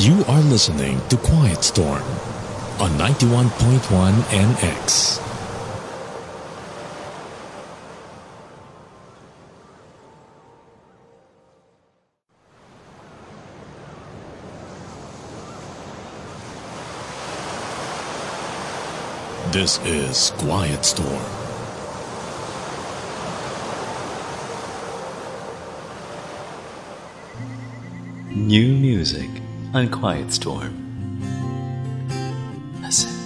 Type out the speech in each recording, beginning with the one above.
You are listening to Quiet Storm on 91.1 NX. This is Quiet Storm. New music on Quiet Storm. Listen.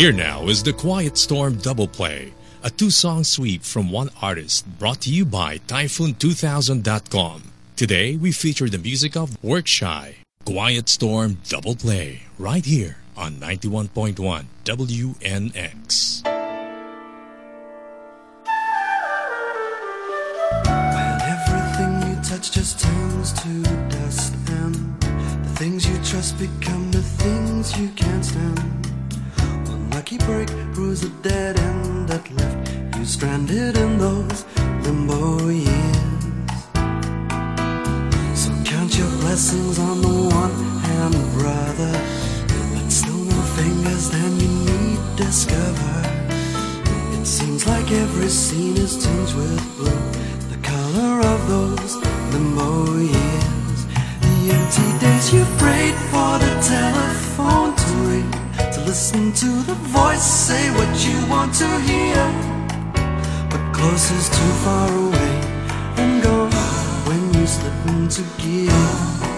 Here now is the Quiet Storm Double Play, a two song sweep from one artist brought to you by Typhoon2000.com. Today we feature the music of Workshy, Quiet Storm Double Play, right here on 91.1 WNX. When everything you touch just turns to dust, and the things you trust become the things you can't stand. Slip into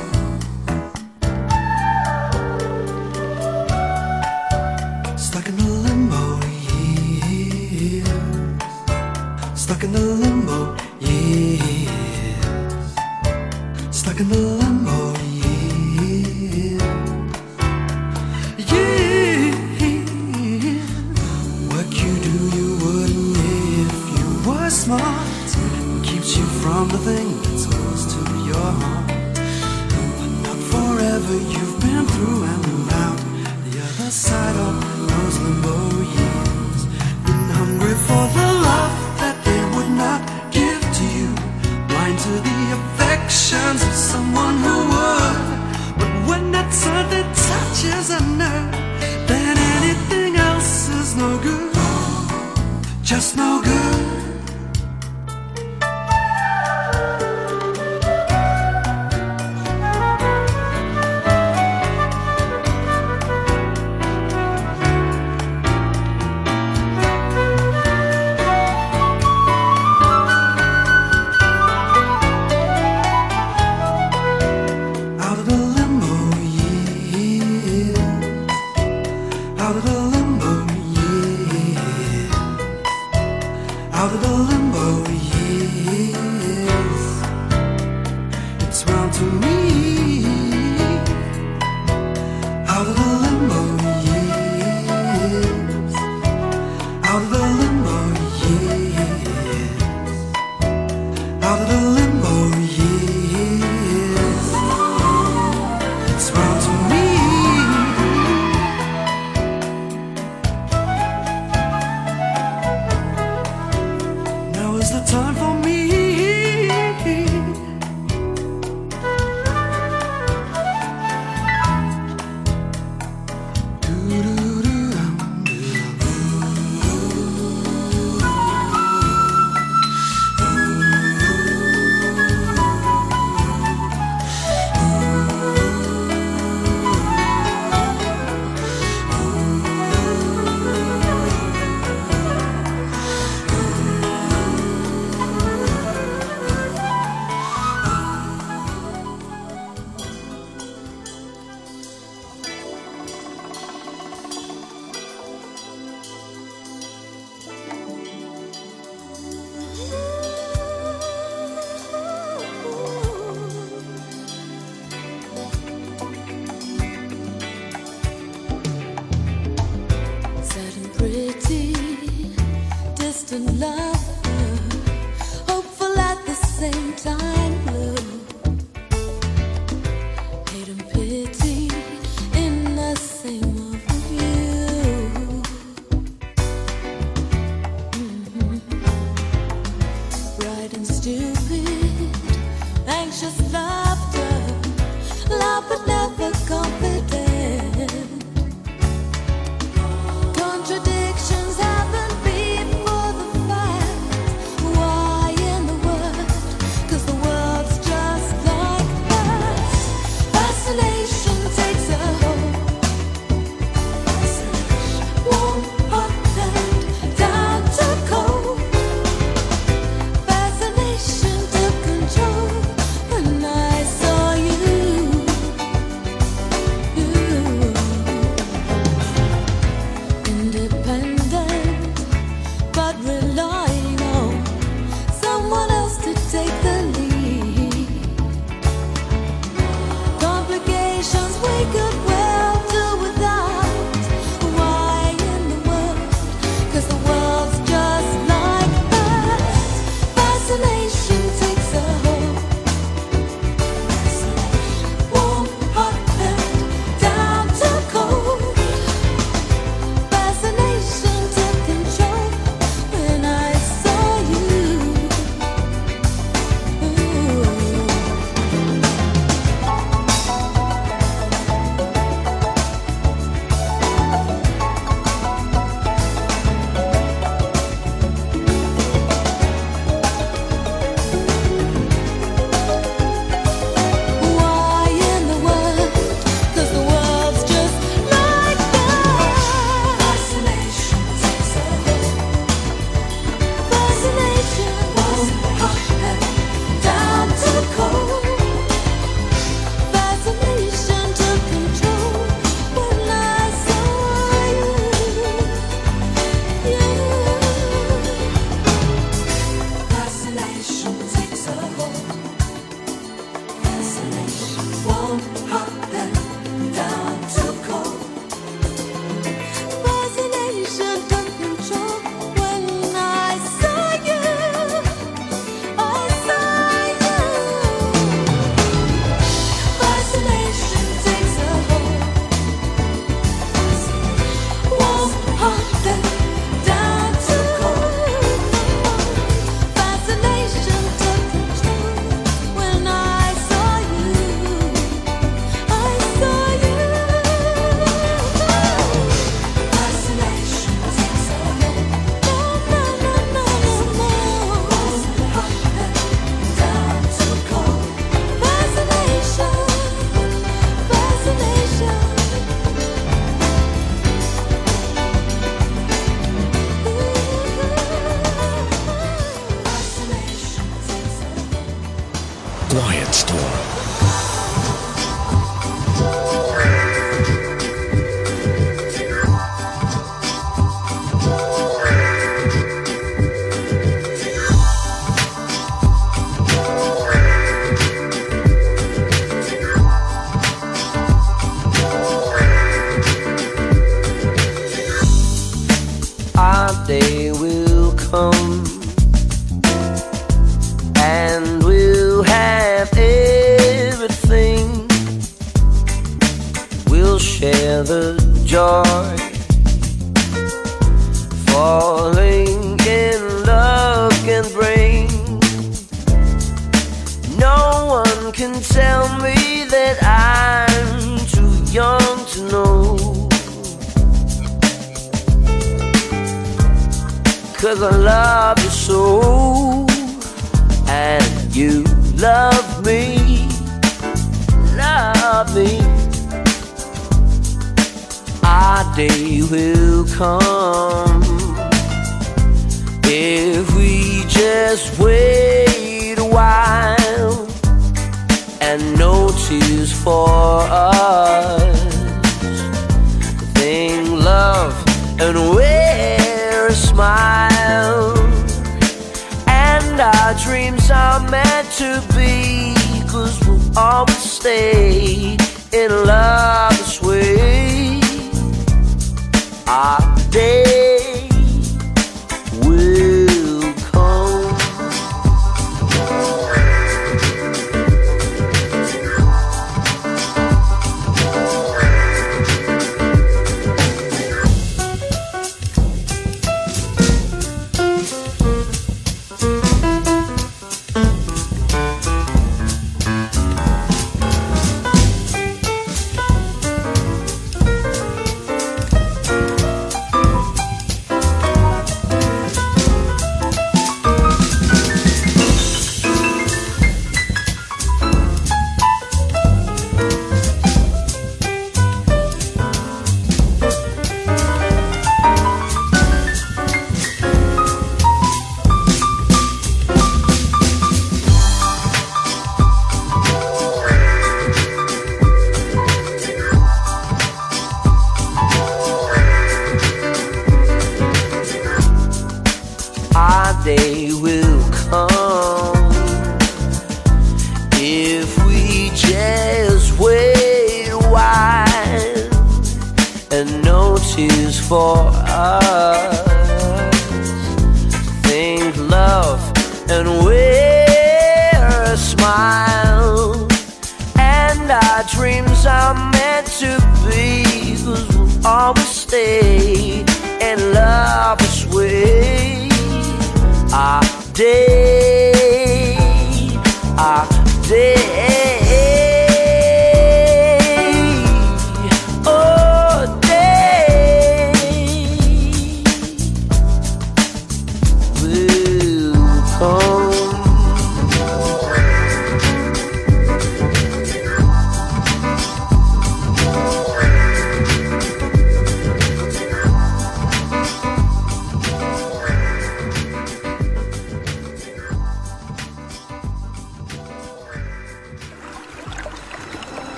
for me.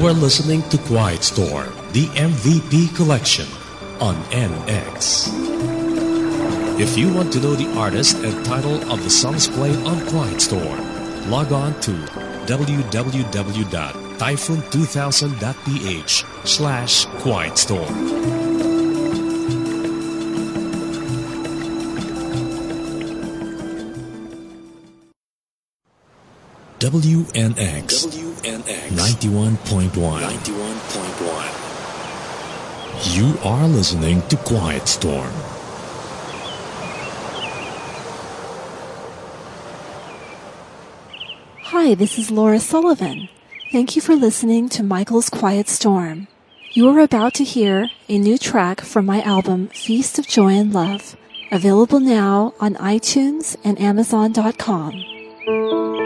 You are listening to Quiet Storm, the MVP collection on NX. If you want to know the artist and title of the songs played on Quiet Storm, log on to www.typhoon2000.ph slash Quiet Storm. WNX, WNX 91.1 91.1 You are listening to Quiet Storm. Hi, this is Laura Sullivan. Thank you for listening to Michael's Quiet Storm. You are about to hear a new track from my album Feast of Joy and Love, available now on iTunes and Amazon.com.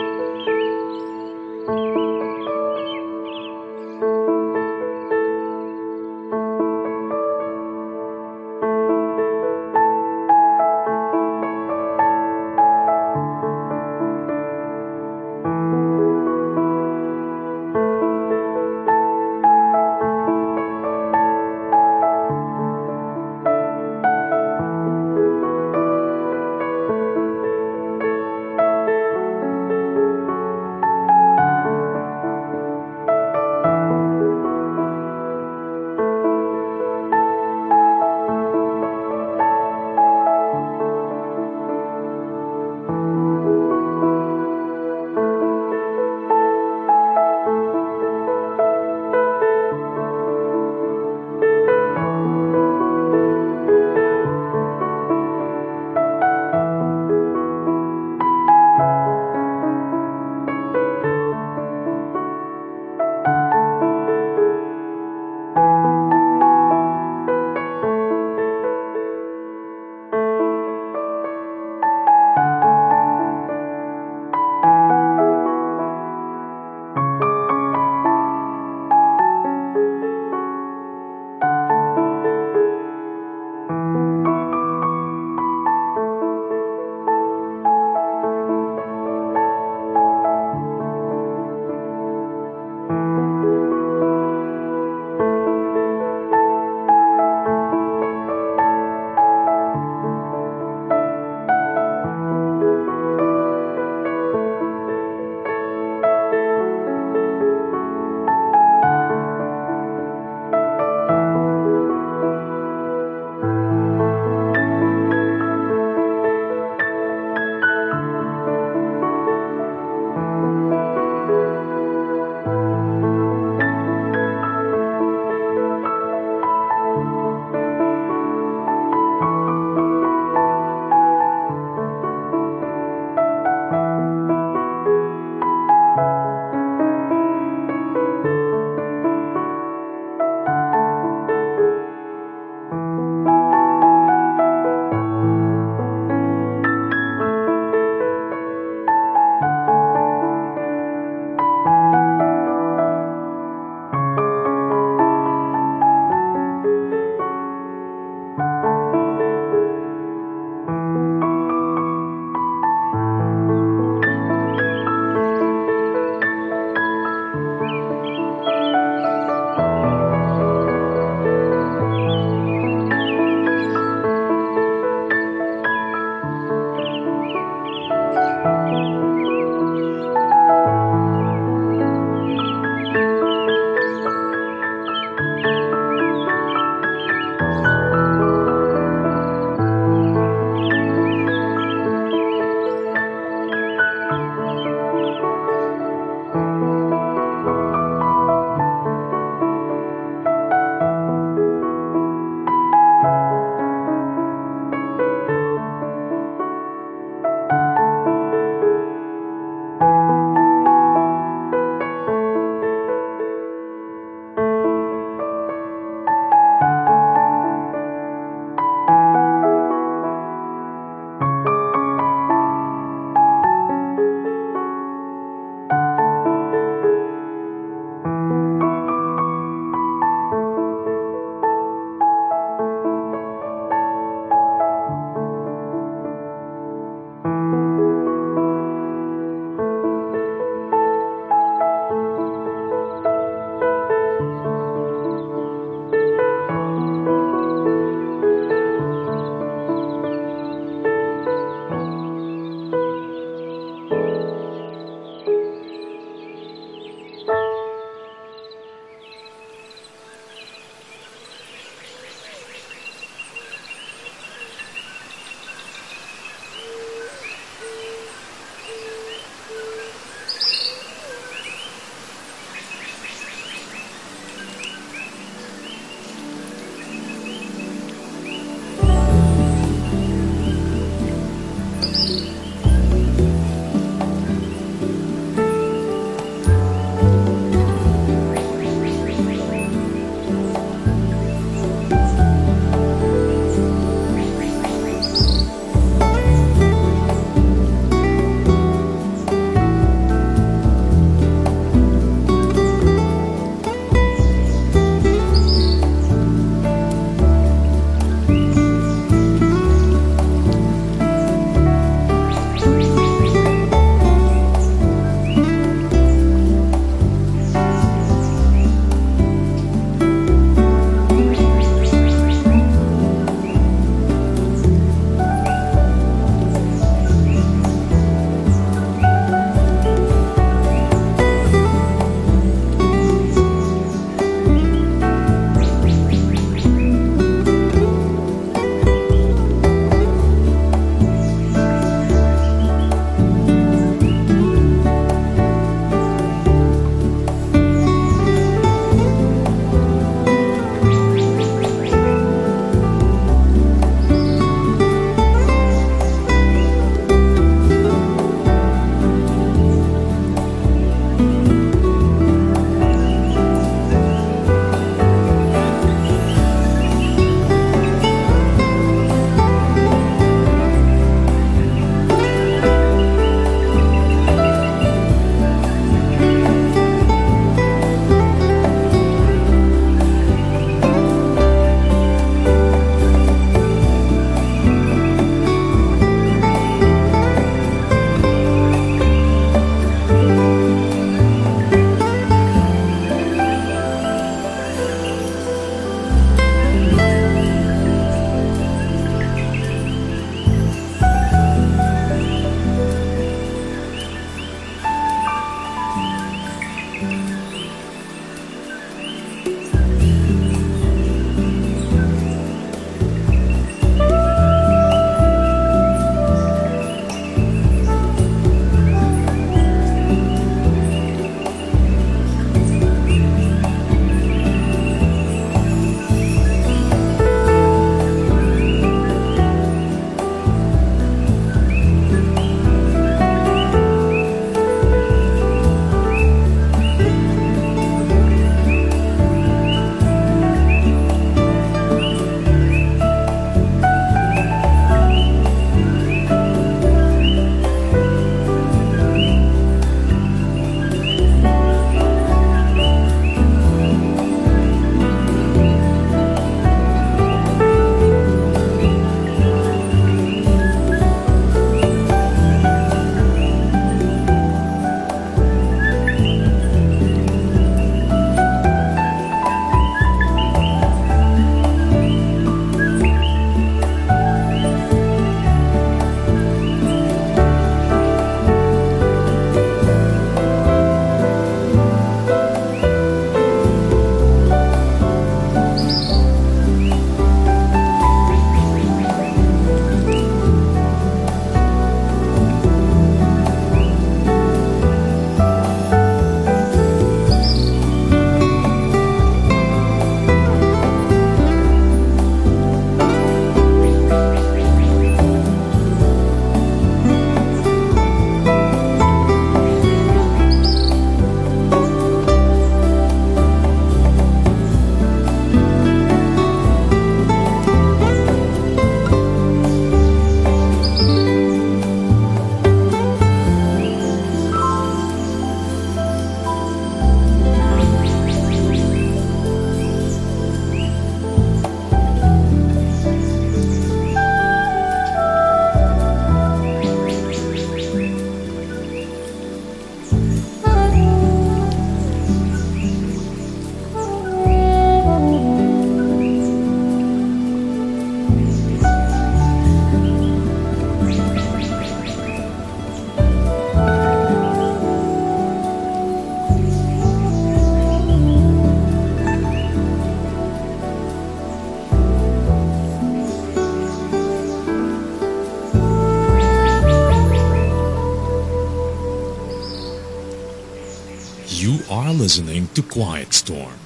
Quiet Storm.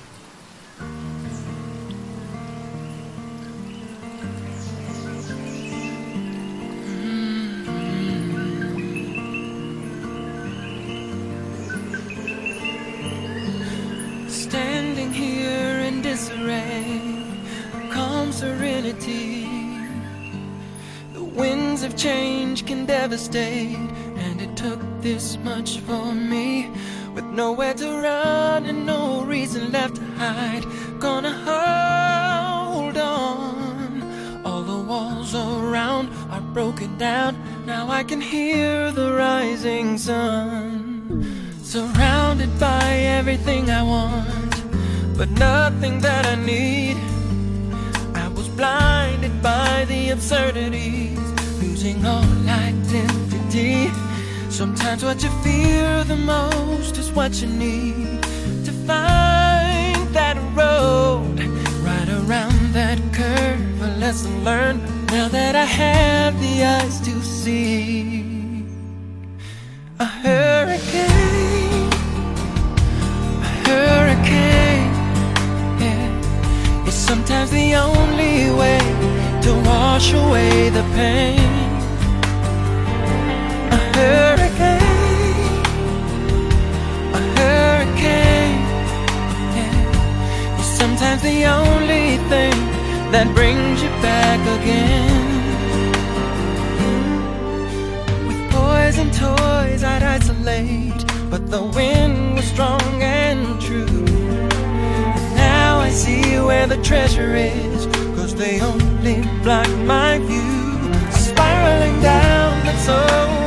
All identity. Sometimes what you fear the most is what you need to find that road. Right around that curve, a lesson learned. Now that I have the eyes to see. A hurricane, a hurricane, yeah, is sometimes the only way to wash away the pain. Hurricane, a hurricane, yeah, is sometimes the only thing that brings you back again. With poison toys, I'd isolate, but the wind was strong and true. Now I see where the treasure is, cause they only block my view. Spiraling down, but so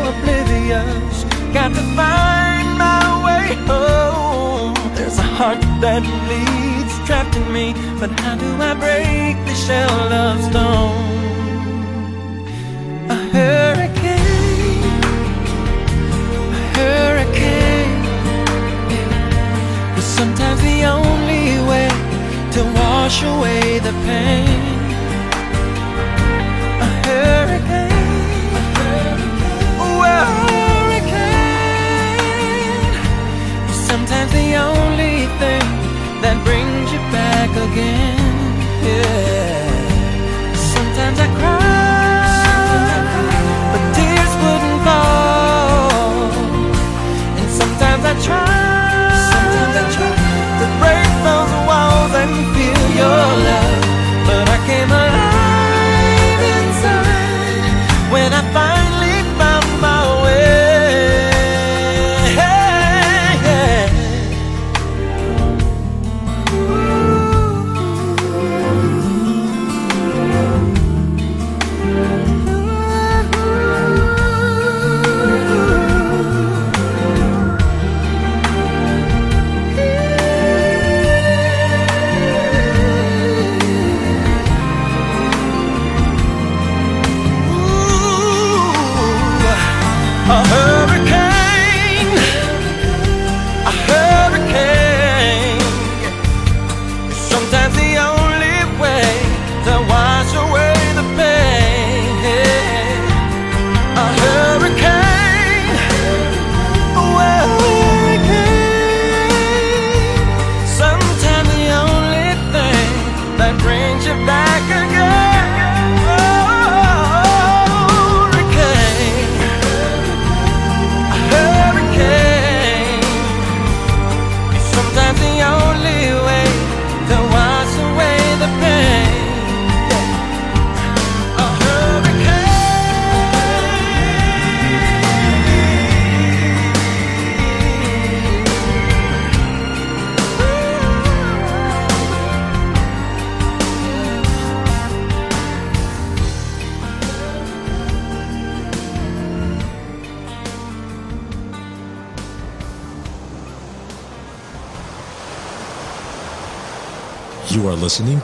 oblivious obvious. Got to find my way home. There's a heart that bleeds, trapped in me. But how do I break the shell of stone? A hurricane, a hurricane. Yeah. Is sometimes the only way to wash away the pain. Sometimes the only thing that brings you back again. Yeah. Sometimes I cry, but tears wouldn't fall. And sometimes I try, sometimes I try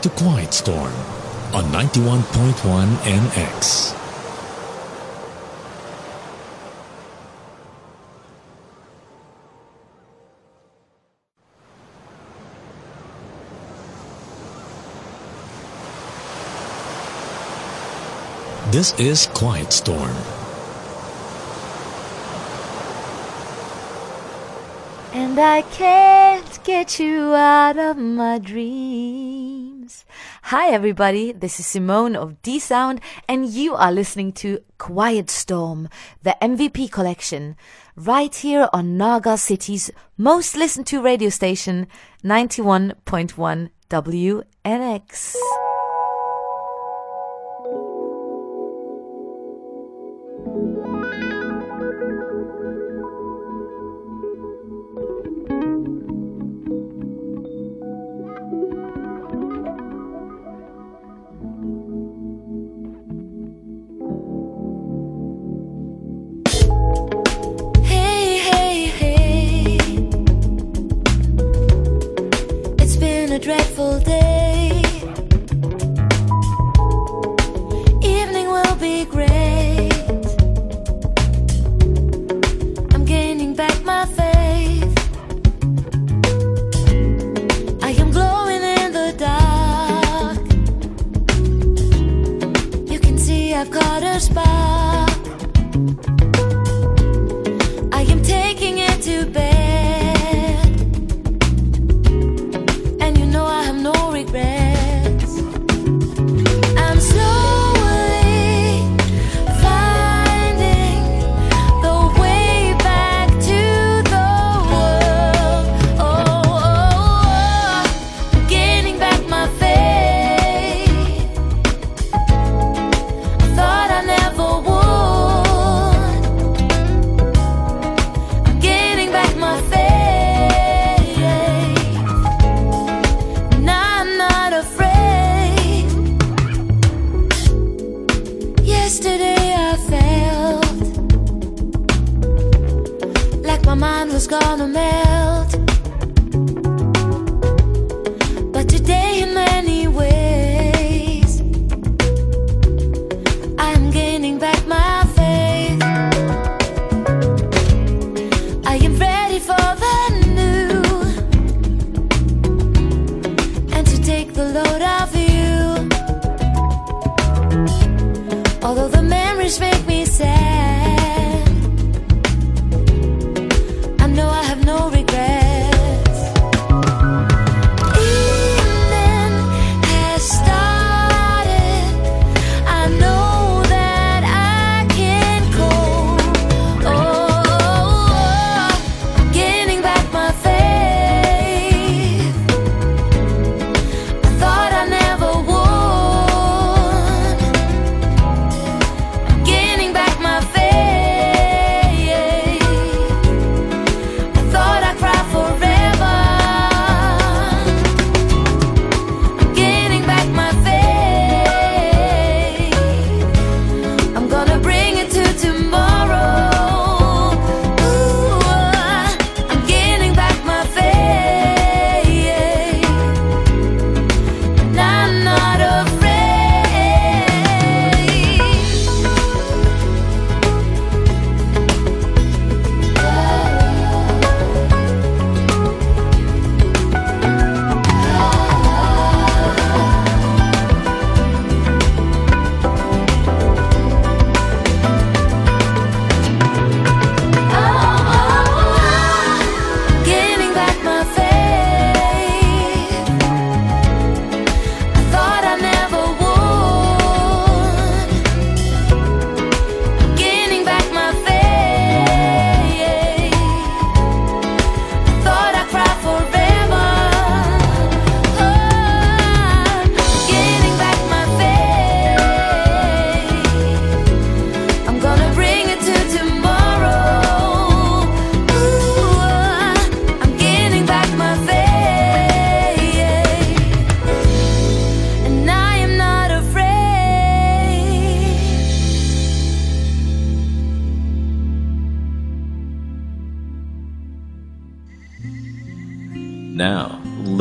to Quiet Storm on 91.1 NX. This is Quiet Storm. And I can't get you out of my dreams. Hi, everybody. This is Simone of D'Sound, and you are listening to Quiet Storm, the MVP collection, right here on Naga City's most listened to radio station, 91.1 WNX. A dreadful day.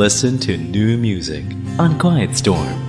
Listen to new music on Quiet Storm.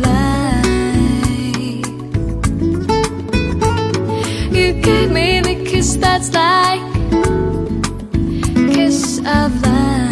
blind. You gave me the kiss that's like kiss of life.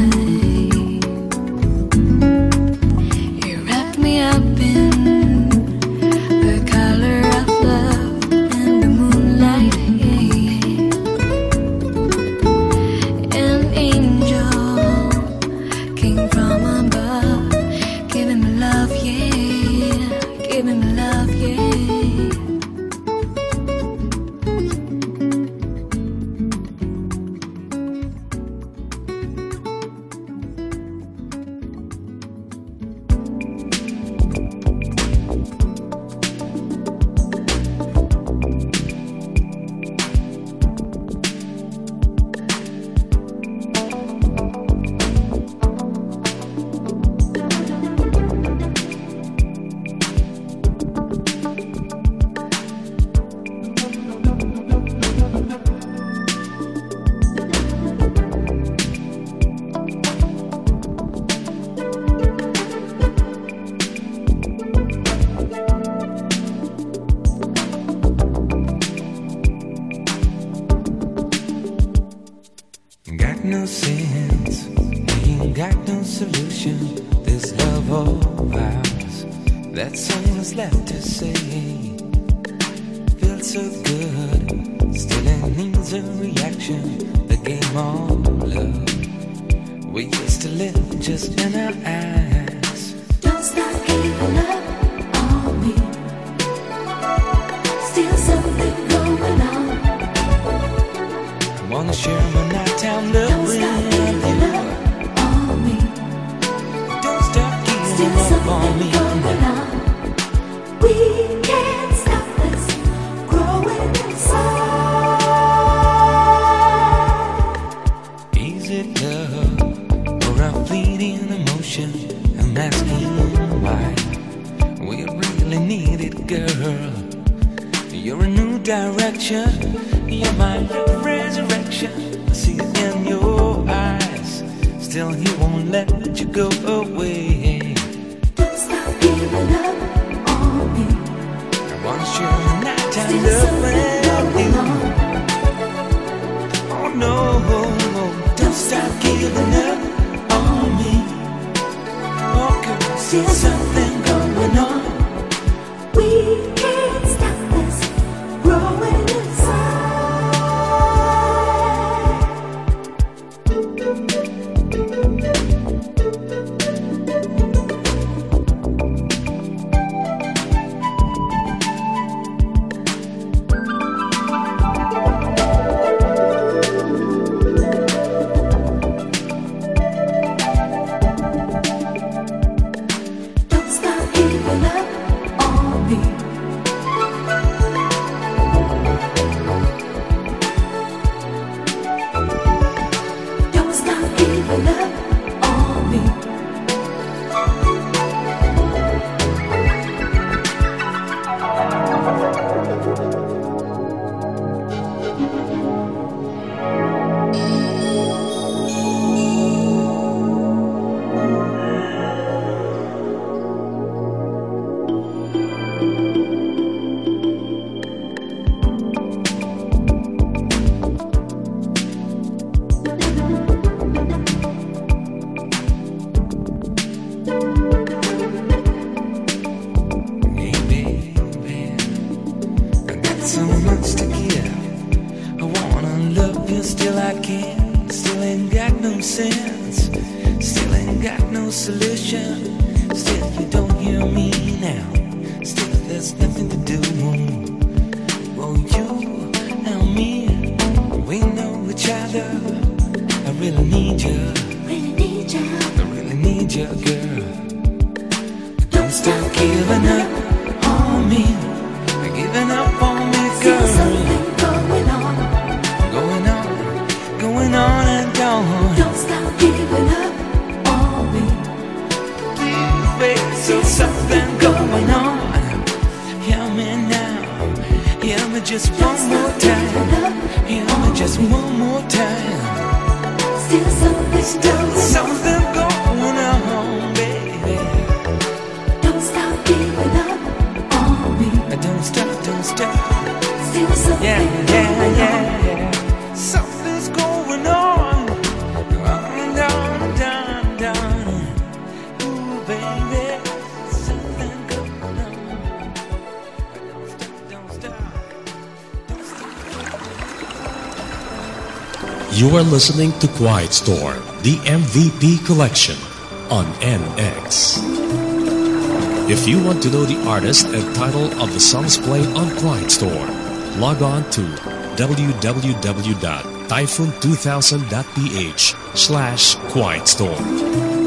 still something going on. We can't stop this growing inside. Is it love or a fleeting emotion? I'm asking why. We really need it, girl. You're a new direction. You're my resurrection. I see it in your eyes. Still, he won't let you go away. you're not to love without me. Oh no, don't stop giving up on me. Something. listening to Quiet Storm, the MVP collection on NX. If you want to know the artist and title of the songs played on Quiet Storm, log on to www.typhoon2000.ph slash quietstorm.